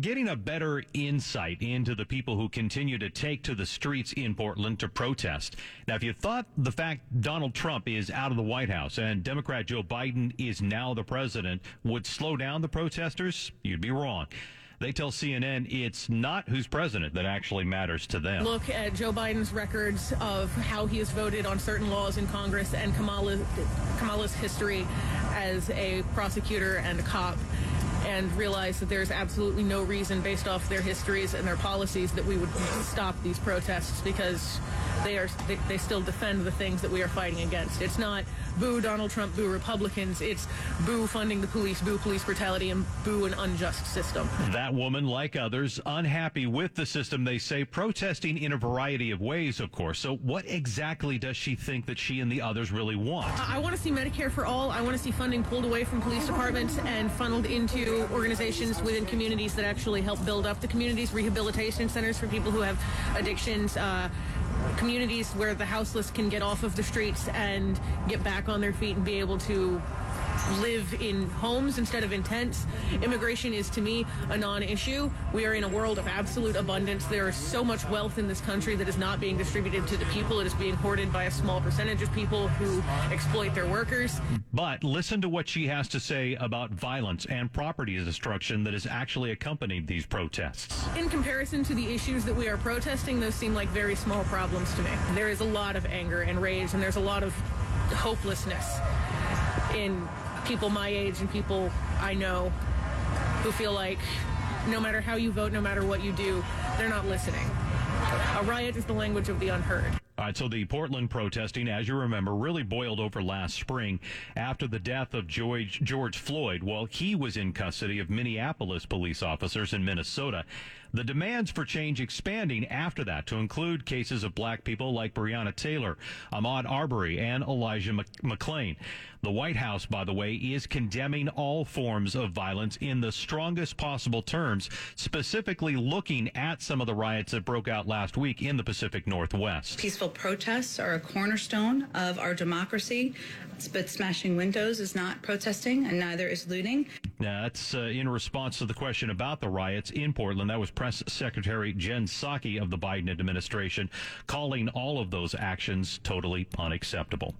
getting a better insight into the people who continue to take to the streets in Portland to protest. Now, if you thought the fact Donald Trump is out of the White House and Democrat Joe Biden is now the president would slow down the protesters, you'd be wrong. They tell CNN it's not who's president that actually matters to them. Look at Joe Biden's records of how he has voted on certain laws in Congress and Kamala, Kamala's history as a prosecutor and a cop and realize that there's absolutely no reason based off their histories and their policies that we would stop these protests because they are they, they still defend the things that we are fighting against. It's not boo Donald Trump, boo Republicans. It's boo funding the police, boo police brutality, and boo an unjust system. That woman, like others, unhappy with the system, they say, protesting in a variety of ways, of course. So, what exactly does she think that she and the others really want? I, I want to see Medicare for all. I want to see funding pulled away from police departments and funneled into organizations within communities that actually help build up the communities, rehabilitation centers for people who have addictions. Uh, communities where the houseless can get off of the streets and get back on their feet and be able to live in homes instead of in tents. Immigration is to me a non-issue. We are in a world of absolute abundance. There is so much wealth in this country that is not being distributed to the people. It is being hoarded by a small percentage of people who exploit their workers. But listen to what she has to say about violence and property destruction that has actually accompanied these protests. In comparison to the issues that we are protesting, those seem like very small problems to me. There is a lot of anger and rage, and there's a lot of hopelessness in people my age and people I know who feel like no matter how you vote, no matter what you do, they're not listening. A riot is the language of the unheard. All right, so the Portland protesting, as you remember, really boiled over last spring after the death of George, George Floyd while he was in custody of Minneapolis police officers in Minnesota. The demands for change expanding after that to include cases of black people like Breonna Taylor, Ahmaud Arbery, and Elijah McClain. The White House, by the way, is condemning all forms of violence in the strongest possible terms, specifically looking at some of the riots that broke out last week in the Pacific Northwest. Peaceful protests are a cornerstone of our democracy, but smashing windows is not protesting, and neither is looting. Now, that's uh, in response to the question about the riots in Portland. That was Press Secretary Jen Psaki of the Biden administration calling all of those actions totally unacceptable.